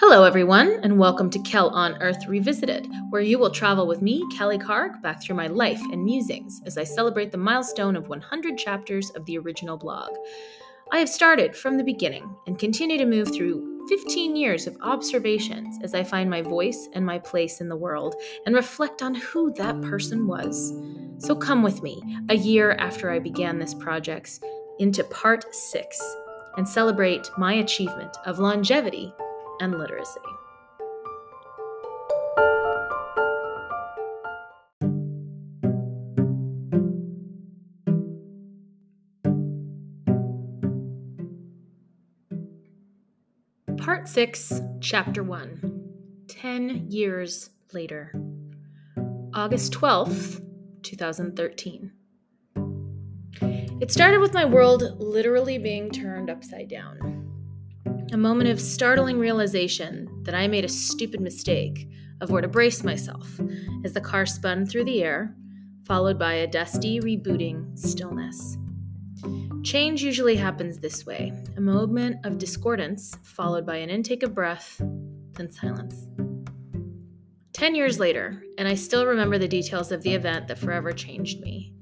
Hello, everyone, and welcome to Kel on Earth Revisited, where you will travel with me, Kelly Karg, back through my life and musings as I celebrate the milestone of 100 chapters of the original blog. I have started from the beginning and continue to move through 15 years of observations as I find my voice and my place in the world and reflect on who that person was. So come with me, a year after I began this project, into part six and celebrate my achievement of longevity and literacy. Part 6, Chapter 1 10 Years Later. August 12th, 2013. It started with my world literally being turned upside down a moment of startling realization that I made a stupid mistake of where to brace myself as the car spun through the air, followed by a dusty, rebooting stillness. Change usually happens this way a moment of discordance, followed by an intake of breath, then silence. Ten years later, and I still remember the details of the event that forever changed me.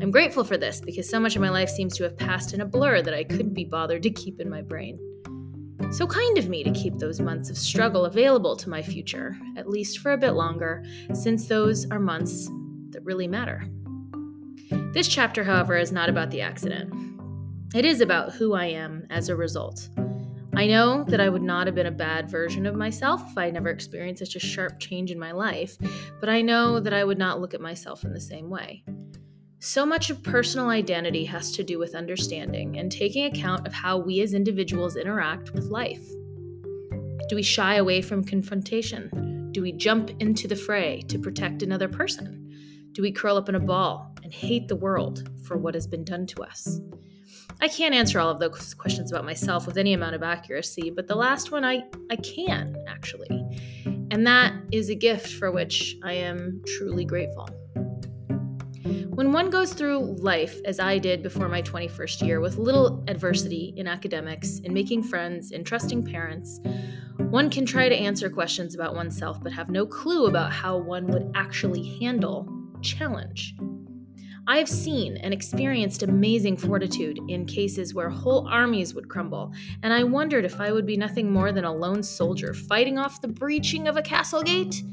I'm grateful for this because so much of my life seems to have passed in a blur that I couldn't be bothered to keep in my brain. So kind of me to keep those months of struggle available to my future, at least for a bit longer, since those are months that really matter. This chapter, however, is not about the accident. It is about who I am as a result. I know that I would not have been a bad version of myself if I never experienced such a sharp change in my life, but I know that I would not look at myself in the same way. So much of personal identity has to do with understanding and taking account of how we as individuals interact with life. Do we shy away from confrontation? Do we jump into the fray to protect another person? Do we curl up in a ball and hate the world for what has been done to us? I can't answer all of those questions about myself with any amount of accuracy, but the last one I, I can, actually. And that is a gift for which I am truly grateful. When one goes through life, as I did before my 21st year, with little adversity in academics, in making friends, in trusting parents, one can try to answer questions about oneself but have no clue about how one would actually handle challenge. I have seen and experienced amazing fortitude in cases where whole armies would crumble, and I wondered if I would be nothing more than a lone soldier fighting off the breaching of a castle gate.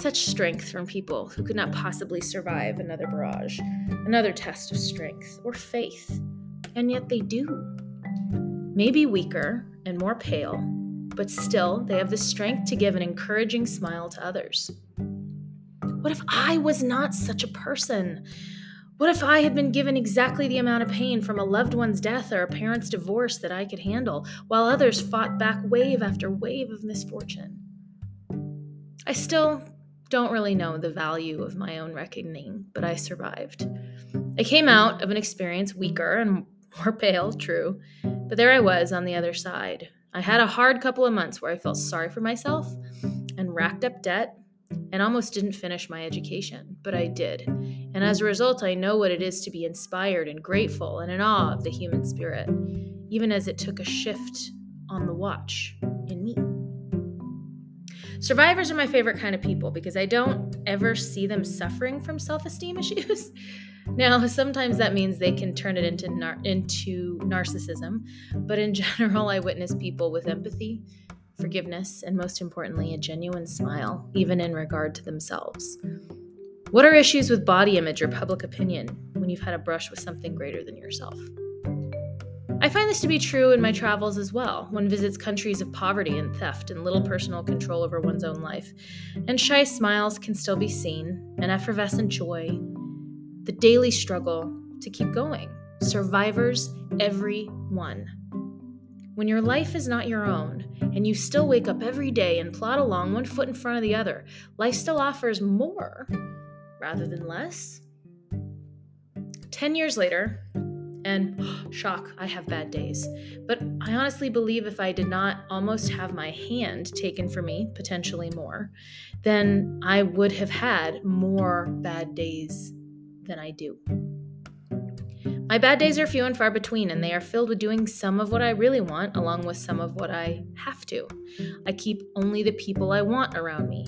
Such strength from people who could not possibly survive another barrage, another test of strength or faith, and yet they do. Maybe weaker and more pale, but still they have the strength to give an encouraging smile to others. What if I was not such a person? What if I had been given exactly the amount of pain from a loved one's death or a parent's divorce that I could handle, while others fought back wave after wave of misfortune? I still don't really know the value of my own reckoning, but I mm. survived. I came out of an experience weaker and more pale, true, but there I was on the other side. I had a hard couple of months where I felt sorry for myself and racked up debt and almost didn't finish my education, but I did. And as a result, I know what it is to be inspired and grateful and in awe of the human spirit, even as it took a shift on the watch in me. Survivors are my favorite kind of people because I don't ever see them suffering from self esteem issues. now, sometimes that means they can turn it into, nar- into narcissism, but in general, I witness people with empathy, forgiveness, and most importantly, a genuine smile, even in regard to themselves. What are issues with body image or public opinion when you've had a brush with something greater than yourself? I find this to be true in my travels as well. One visits countries of poverty and theft and little personal control over one's own life, and shy smiles can still be seen, an effervescent joy, the daily struggle to keep going. Survivors, every one. When your life is not your own, and you still wake up every day and plod along one foot in front of the other, life still offers more rather than less. Ten years later, and shock, I have bad days. But I honestly believe if I did not almost have my hand taken from me, potentially more, then I would have had more bad days than I do. My bad days are few and far between, and they are filled with doing some of what I really want, along with some of what I have to. I keep only the people I want around me.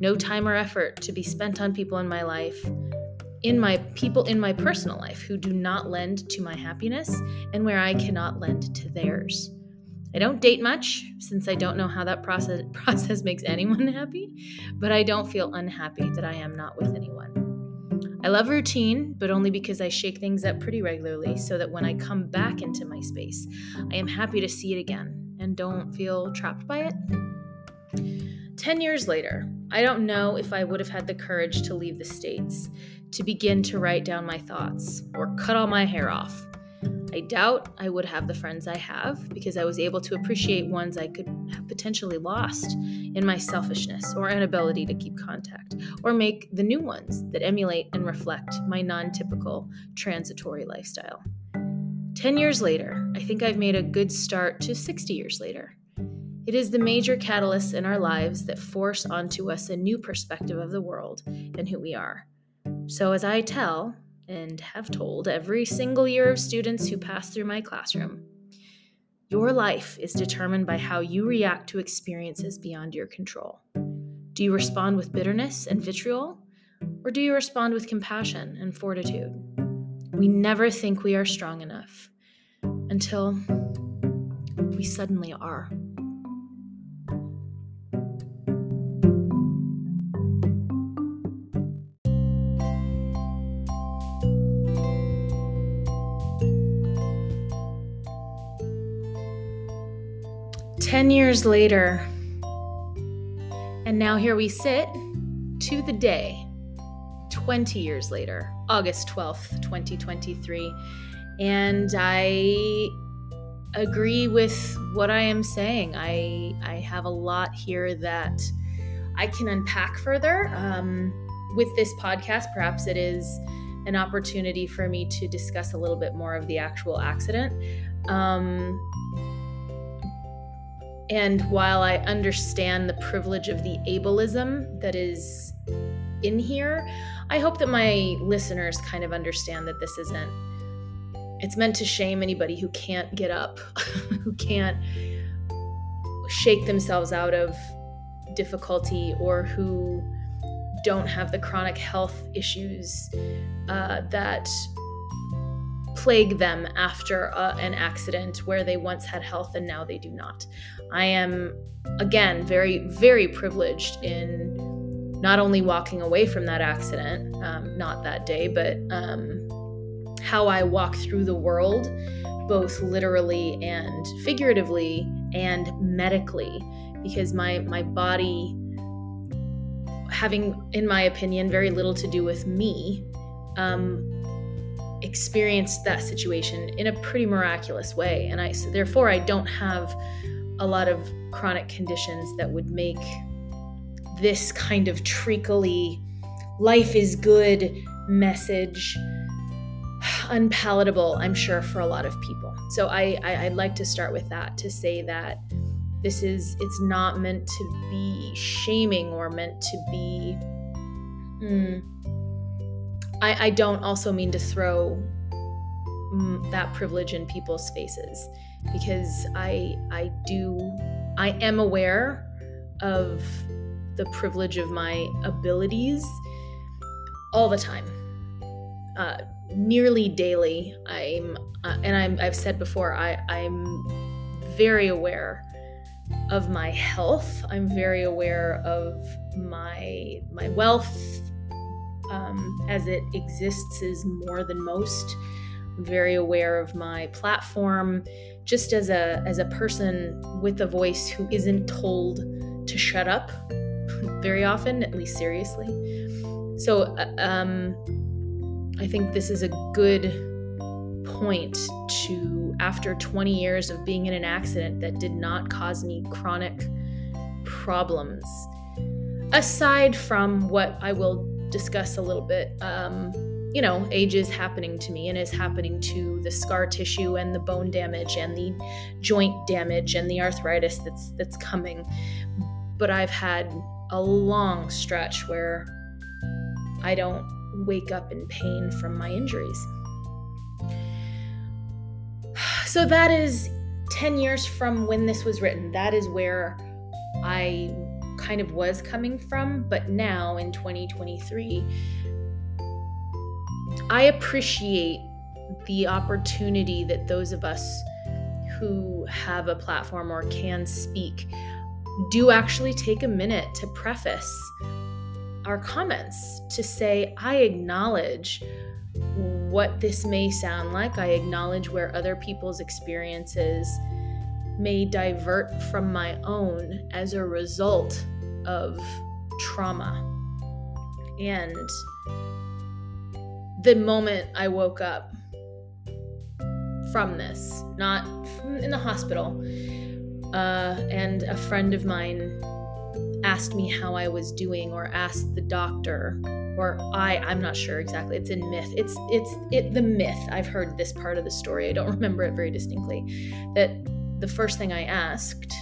No time or effort to be spent on people in my life, in my people in my personal life who do not lend to my happiness and where I cannot lend to theirs. I don't date much since I don't know how that process process makes anyone happy, but I don't feel unhappy that I am not with anyone. I love routine, but only because I shake things up pretty regularly so that when I come back into my space, I am happy to see it again and don't feel trapped by it. 10 years later, I don't know if I would have had the courage to leave the States, to begin to write down my thoughts, or cut all my hair off. I doubt I would have the friends I have because I was able to appreciate ones I could have potentially lost in my selfishness or inability to keep contact, or make the new ones that emulate and reflect my non typical transitory lifestyle. 10 years later, I think I've made a good start to 60 years later. It is the major catalysts in our lives that force onto us a new perspective of the world and who we are. So, as I tell, and have told every single year of students who pass through my classroom. Your life is determined by how you react to experiences beyond your control. Do you respond with bitterness and vitriol, or do you respond with compassion and fortitude? We never think we are strong enough until we suddenly are. 10 years later, and now here we sit to the day, 20 years later, August 12th, 2023. And I agree with what I am saying. I, I have a lot here that I can unpack further. Um, with this podcast, perhaps it is an opportunity for me to discuss a little bit more of the actual accident. Um, and while I understand the privilege of the ableism that is in here, I hope that my listeners kind of understand that this isn't it's meant to shame anybody who can't get up, who can't shake themselves out of difficulty or who don't have the chronic health issues uh, that plague them after uh, an accident where they once had health and now they do not. I am, again, very, very privileged in not only walking away from that accident, um, not that day, but um, how I walk through the world, both literally and figuratively and medically, because my, my body, having, in my opinion, very little to do with me, um, experienced that situation in a pretty miraculous way. And I, so therefore, I don't have a lot of chronic conditions that would make this kind of treacly, life is good message unpalatable, I'm sure, for a lot of people. So I, I, would like to start with that to say that this is, it's not meant to be shaming or meant to be. Mm, I, I don't also mean to throw mm, that privilege in people's faces because I I do I am aware of the privilege of my abilities all the time. Uh, nearly daily, I'm uh, and I'm, I've said before I I'm very aware of my health. I'm very aware of my my wealth um, as it exists is more than most. I'm very aware of my platform just as a as a person with a voice who isn't told to shut up very often, at least seriously. So uh, um, I think this is a good point to after 20 years of being in an accident that did not cause me chronic problems aside from what I will discuss a little bit um, you know, age is happening to me and is happening to the scar tissue and the bone damage and the joint damage and the arthritis that's that's coming. But I've had a long stretch where I don't wake up in pain from my injuries. so that is 10 years from when this was written. That is where I kind of was coming from. But now in 2023, I appreciate the opportunity that those of us who have a platform or can speak do actually take a minute to preface our comments to say, I acknowledge what this may sound like. I acknowledge where other people's experiences may divert from my own as a result of trauma. And the moment I woke up from this, not in the hospital, uh, and a friend of mine asked me how I was doing or asked the doctor or I I'm not sure exactly it's in myth. It's it's it the myth. I've heard this part of the story. I don't remember it very distinctly. That the first thing I asked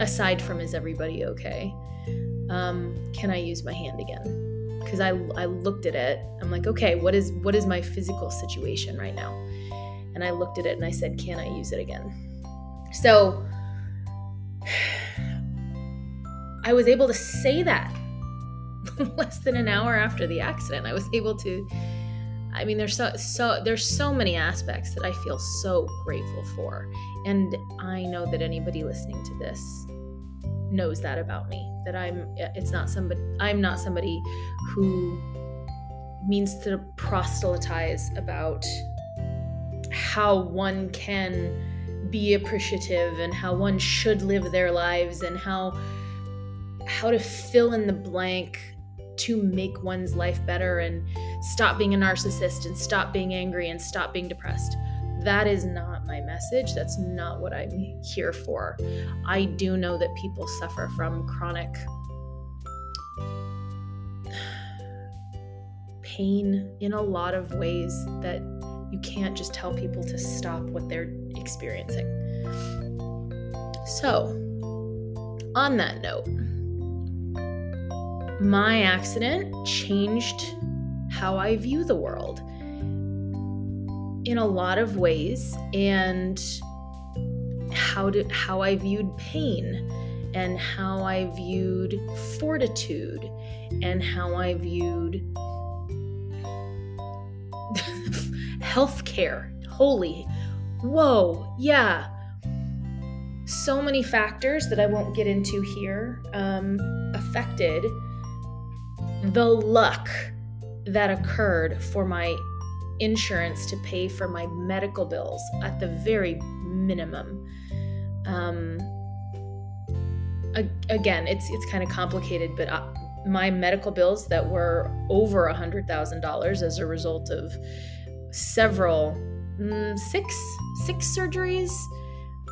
aside from is everybody okay? Um, can I use my hand again? Because I I looked at it. I'm like okay what is what is my physical situation right now? And I looked at it and I said can I use it again? So I was able to say that less than an hour after the accident. I was able to I mean there's so so there's so many aspects that I feel so grateful for. And I know that anybody listening to this knows that about me that I'm it's not somebody I'm not somebody who means to proselytize about how one can be appreciative and how one should live their lives and how how to fill in the blank to make one's life better and stop being a narcissist and stop being angry and stop being depressed. That is not my message. That's not what I'm here for. I do know that people suffer from chronic pain in a lot of ways that you can't just tell people to stop what they're experiencing. So, on that note, my accident changed how I view the world in a lot of ways and how how I viewed pain and how I viewed fortitude and how I viewed healthcare. Holy, whoa, yeah. So many factors that I won't get into here um, affected the luck that occurred for my insurance to pay for my medical bills at the very minimum. Um, again, it's it's kind of complicated, but uh, my medical bills that were over a hundred thousand dollars as a result of several mm, six six surgeries,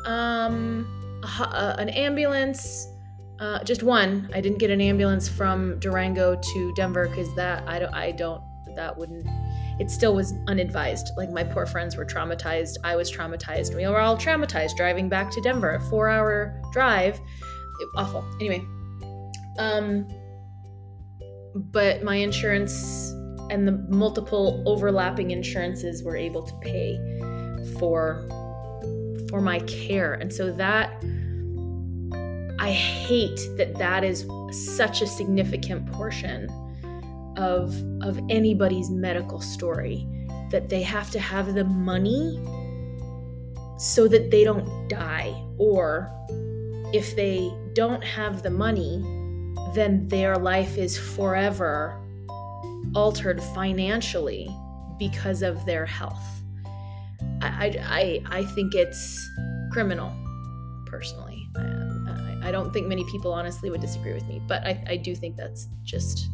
um, a, a, an ambulance, uh, just one. I didn't get an ambulance from Durango to Denver because that I don't. I don't. That wouldn't. It still was unadvised. Like my poor friends were traumatized. I was traumatized. We were all traumatized driving back to Denver. A four-hour drive. It, awful. Anyway. Um. But my insurance and the multiple overlapping insurances were able to pay for for my care, and so that I hate that that is such a significant portion of of anybody's medical story that they have to have the money so that they don't die or if they don't have the money then their life is forever altered financially because of their health. I i i think it's criminal personally don't think many people honestly would disagree with me, but I, I do think that's just,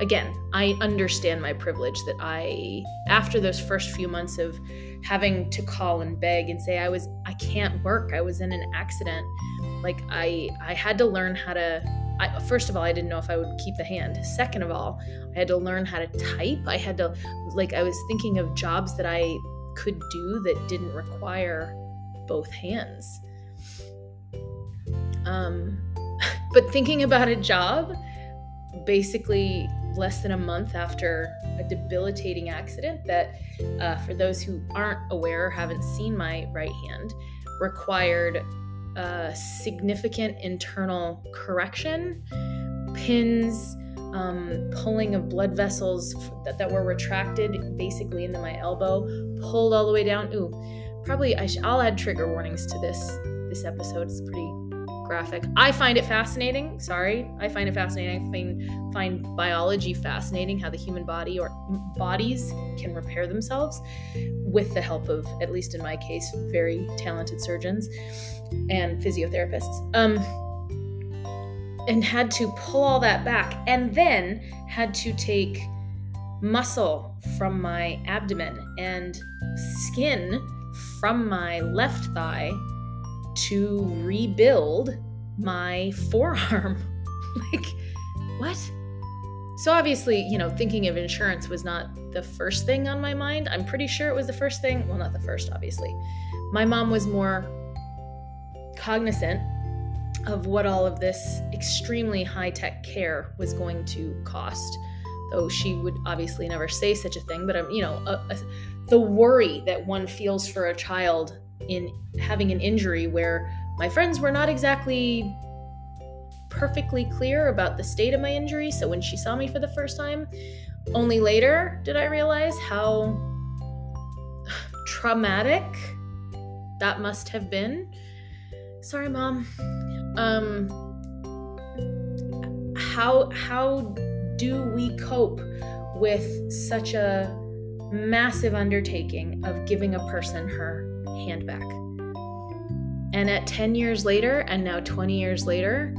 again, I understand my privilege that I, after those first few months of having to call and beg and say I was, I can't work, I was in an accident, like I, I had to learn how to I, first of all, I didn't know if I would keep the hand. Second of all, I had to learn how to type. I had to, like, I was thinking of jobs that I could do that didn't require both hands. Um, but thinking about a job basically less than a month after a debilitating accident that, uh, for those who aren't aware or haven't seen my right hand, required significant internal correction, pins, um, pulling of blood vessels that, that were retracted basically into my elbow, pulled all the way down. Ooh, probably I sh- I'll add trigger warnings to this this episode. It's pretty graphic. I find it fascinating. Sorry, I find it fascinating. I find find biology fascinating. How the human body or bodies can repair themselves with the help of, at least in my case, very talented surgeons and physiotherapists. Um, and had to pull all that back, and then had to take muscle from my abdomen and skin from my left thigh to rebuild my forearm. like, what? So, obviously, you know, thinking of insurance was not the first thing on my mind. I'm pretty sure it was the first thing. Well, not the first, obviously. My mom was more cognizant of what all of this extremely high tech care was going to cost. Though she would obviously never say such a thing, but I'm, you know, a, a, the worry that one feels for a child in having an injury where my friends were not exactly perfectly clear about the state of my injury. So when she saw me for the first time, only later did I realize how traumatic that must have been. Sorry, mom. Um how how do we cope with such a massive undertaking of giving a person her hand back. And at 10 years later, and now 20 years later,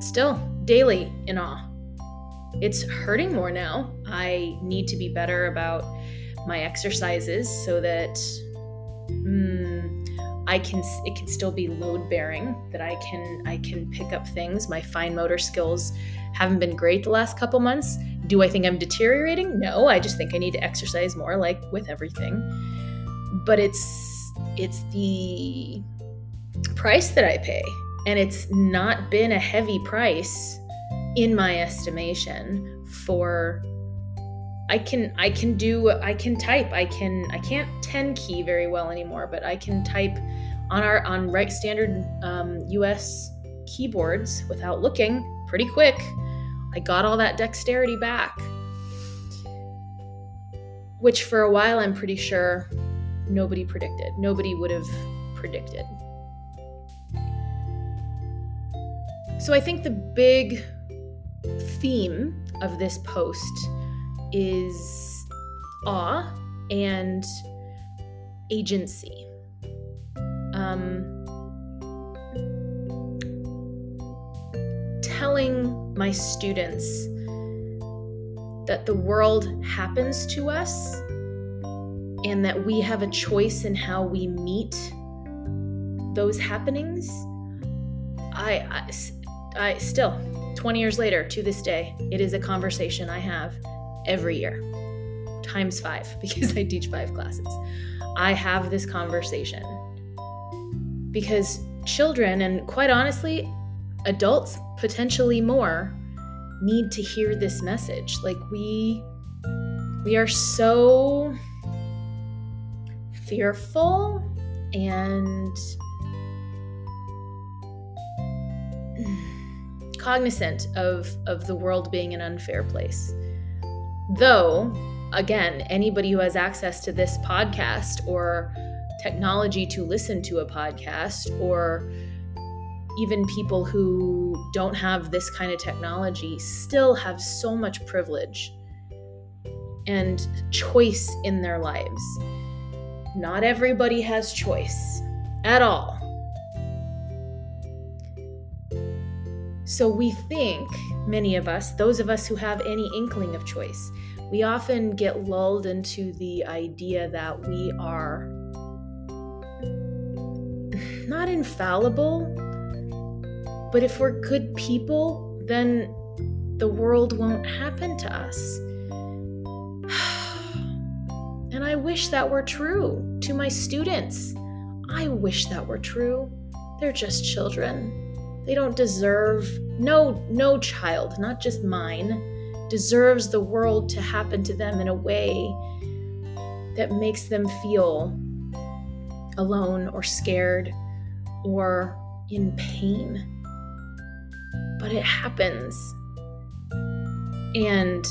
still daily in awe. It's hurting more now. I need to be better about my exercises so that mm, I can it can still be load bearing that I can I can pick up things. My fine motor skills haven't been great the last couple months. Do I think I'm deteriorating? No, I just think I need to exercise more like with everything. But it's it's the price that I pay. And it's not been a heavy price in my estimation for I can I can do I can type I can I can't 10 key very well anymore but I can type on our on right standard um, US keyboards without looking pretty quick I got all that dexterity back which for a while I'm pretty sure nobody predicted. Nobody would have predicted. So I think the big theme of this post is awe and agency. Um, telling my students that the world happens to us and that we have a choice in how we meet those happenings I, I, I still 20 years later to this day it is a conversation i have every year times five because i teach five classes. I have this conversation because children and quite honestly adults potentially more need to hear this message. Like we we are so fearful and cognizant of of the world being an unfair place. Though, again, anybody who has access to this podcast or technology to listen to a podcast or even people who don't have this kind of technology still have so much privilege and choice in their lives. Not everybody has choice at all. So we think, many of us, those of us who have any inkling of choice, we often get lulled into the idea that we are not infallible, but if we're good people, then the world won't happen to us. And I wish that were true to my students. I wish that were true. They're just children. They don't deserve no no child, not just mine, deserves the world to happen to them in a way that makes them feel alone or scared or in pain. But it happens. And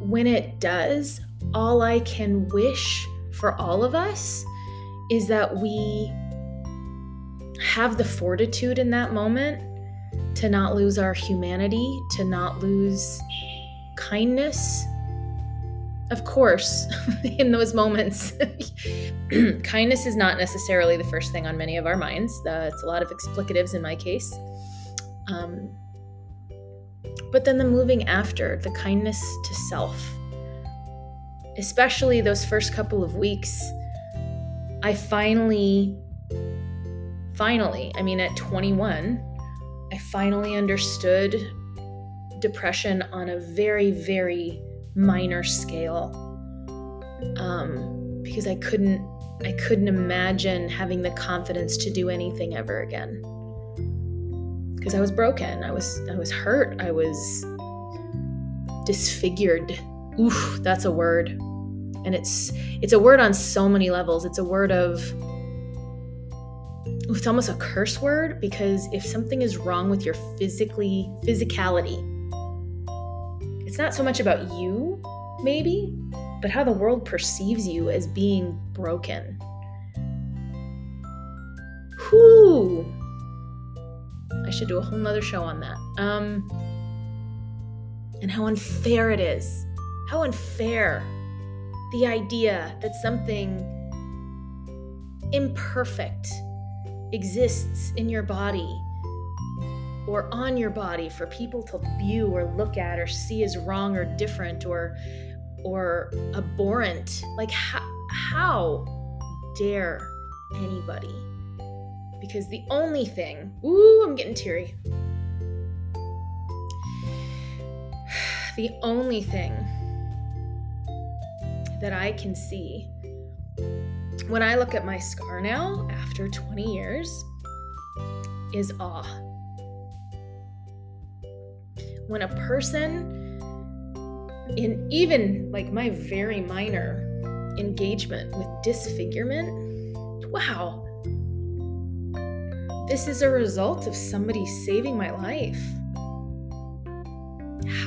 when it does, all I can wish for all of us is that we have the fortitude in that moment to not lose our humanity, to not lose kindness. Of course, in those moments, kindness is not necessarily the first thing on many of our minds. Uh, it's a lot of explicatives in my case. Um, but then the moving after, the kindness to self, especially those first couple of weeks, I finally, finally, I mean, at 21, I finally understood depression on a very, very minor scale. Um, because I couldn't, I couldn't imagine having the confidence to do anything ever again. Because I was broken. I was, I was hurt. I was disfigured. Oof, that's a word. And it's it's a word on so many levels. It's a word of it's almost a curse word because if something is wrong with your physically physicality, it's not so much about you, maybe, but how the world perceives you as being broken. Whoo! I should do a whole nother show on that. Um, and how unfair it is. How unfair the idea that something imperfect exists in your body or on your body for people to view or look at or see as wrong or different or or abhorrent. Like how, how dare anybody? Because the only thing ooh i'm getting teary. The only thing that I can see when I look at my scar now after 20 years is awe. When a person, in even like my very minor engagement with disfigurement, wow, this is a result of somebody saving my life.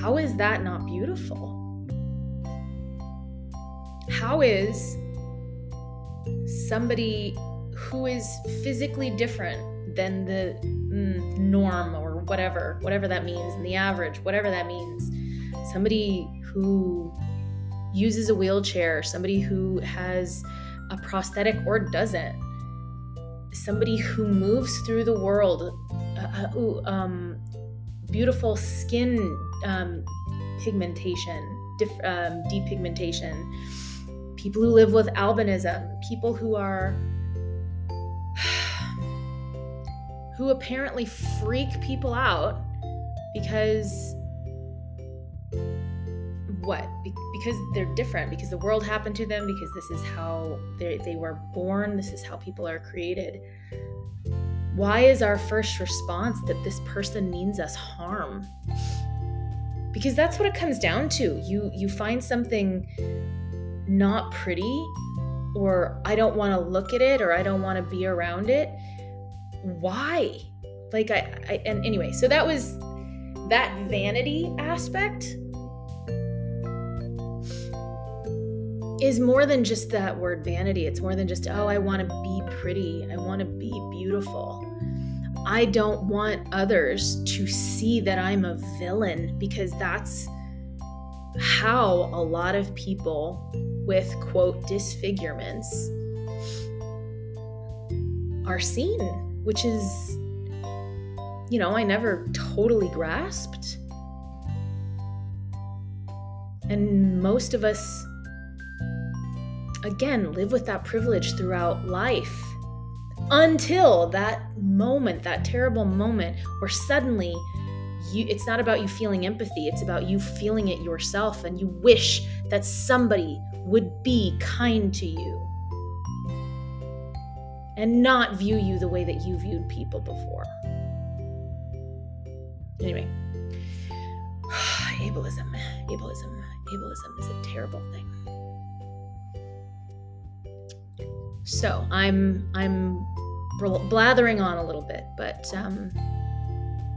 How is that not beautiful? How is somebody who is physically different than the mm, norm or whatever, whatever that means, and the average, whatever that means, somebody who uses a wheelchair, somebody who has a prosthetic or doesn't, somebody who moves through the world, uh, uh, um, beautiful skin um, pigmentation, dif- um, depigmentation, people who live with albinism, people who are who apparently freak people out because what? Because they're different because the world happened to them because this is how they, they were born this is how people are created. Why is our first response that this person means us harm? Because that's what it comes down to. You you find something not pretty or I don't want to look at it or I don't want to be around it, why? Like I, I and anyway, so that was that vanity aspect is more than just that word vanity. It's more than just, oh, I want to be pretty. I want to be beautiful. I don't want others to see that I'm a villain because that's how a lot of people with quote disfigurements are seen, which is, you know, I never totally grasped. And most of us, again, live with that privilege throughout life until that moment, that terrible moment where suddenly you, it's not about you feeling empathy, it's about you feeling it yourself and you wish that somebody would be kind to you and not view you the way that you viewed people before. Anyway, ableism, ableism, ableism is a terrible thing. So I'm I'm blathering on a little bit, but um,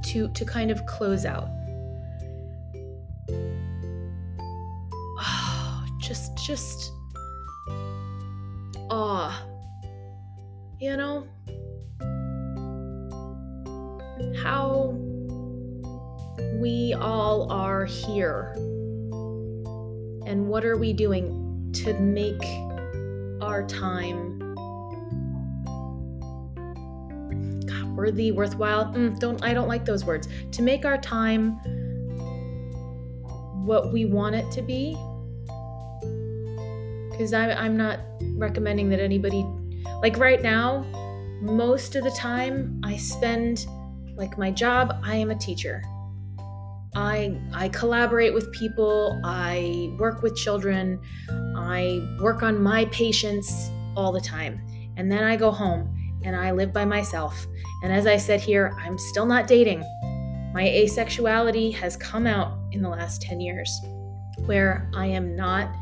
to to kind of close out. Oh, just just awe. You know how we all are here. And what are we doing to make our time God, worthy, worthwhile? Mm, don't I don't like those words. To make our time what we want it to be. Because I'm not recommending that anybody, like right now, most of the time I spend, like my job, I am a teacher. I I collaborate with people, I work with children, I work on my patience all the time. And then I go home and I live by myself. And as I said here, I'm still not dating. My asexuality has come out in the last 10 years where I am not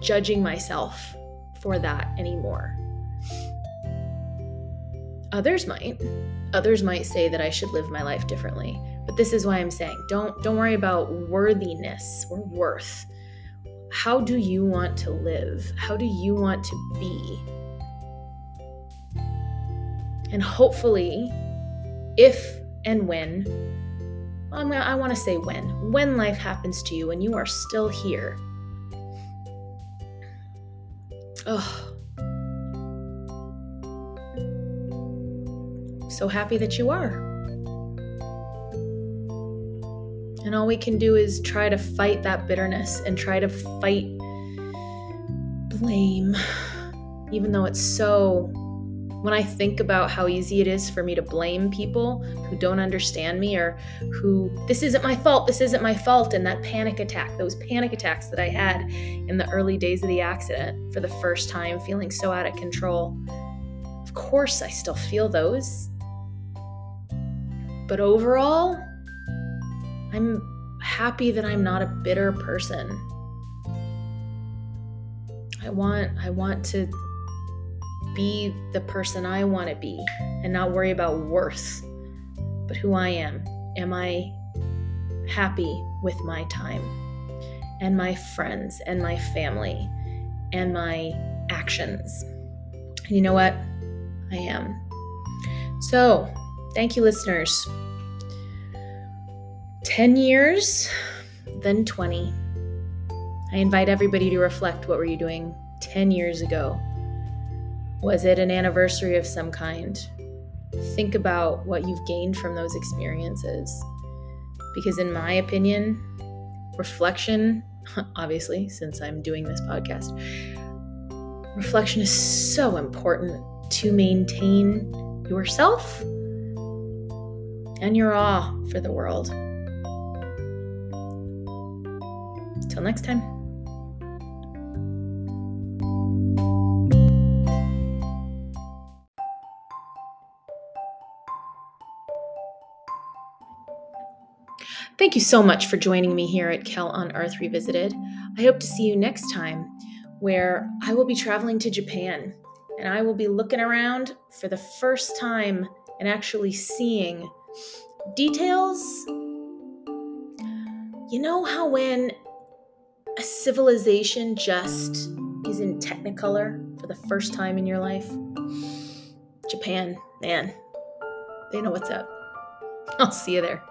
judging myself for that anymore. Others might. Others might say that I should live my life differently. But this is why I'm saying don't don't worry about worthiness or worth. How do you want to live? How do you want to be? And hopefully, if and when, um, I'm, I want to say when, when life happens to you and you are still here. Oh, so happy that you are. And all we can do is try to fight that bitterness and try to fight blame, even though it's so. When I think about how easy it is for me to blame people who don't understand me or who, this isn't my fault, this isn't my fault, and that panic attack, those panic attacks that I had in the early days of the accident for the first time, feeling so out of control. Of course, I still feel those. But overall, I'm happy that I'm not a bitter person. I want I want to be the person I want to be and not worry about worth, but who I am. Am I happy with my time and my friends and my family and my actions? And you know what? I am. So, thank you, listeners. 10 years, then 20. I invite everybody to reflect what were you doing 10 years ago? Was it an anniversary of some kind? Think about what you've gained from those experiences. Because, in my opinion, reflection, obviously, since I'm doing this podcast, reflection is so important to maintain yourself and your awe for the world. Till next time. Thank you so much for joining me here at Kel on Earth Revisited. I hope to see you next time, where I will be traveling to Japan and I will be looking around for the first time and actually seeing details. You know how when a civilization just is in technicolor for the first time in your life? Japan, man, they know what's up. I'll see you there.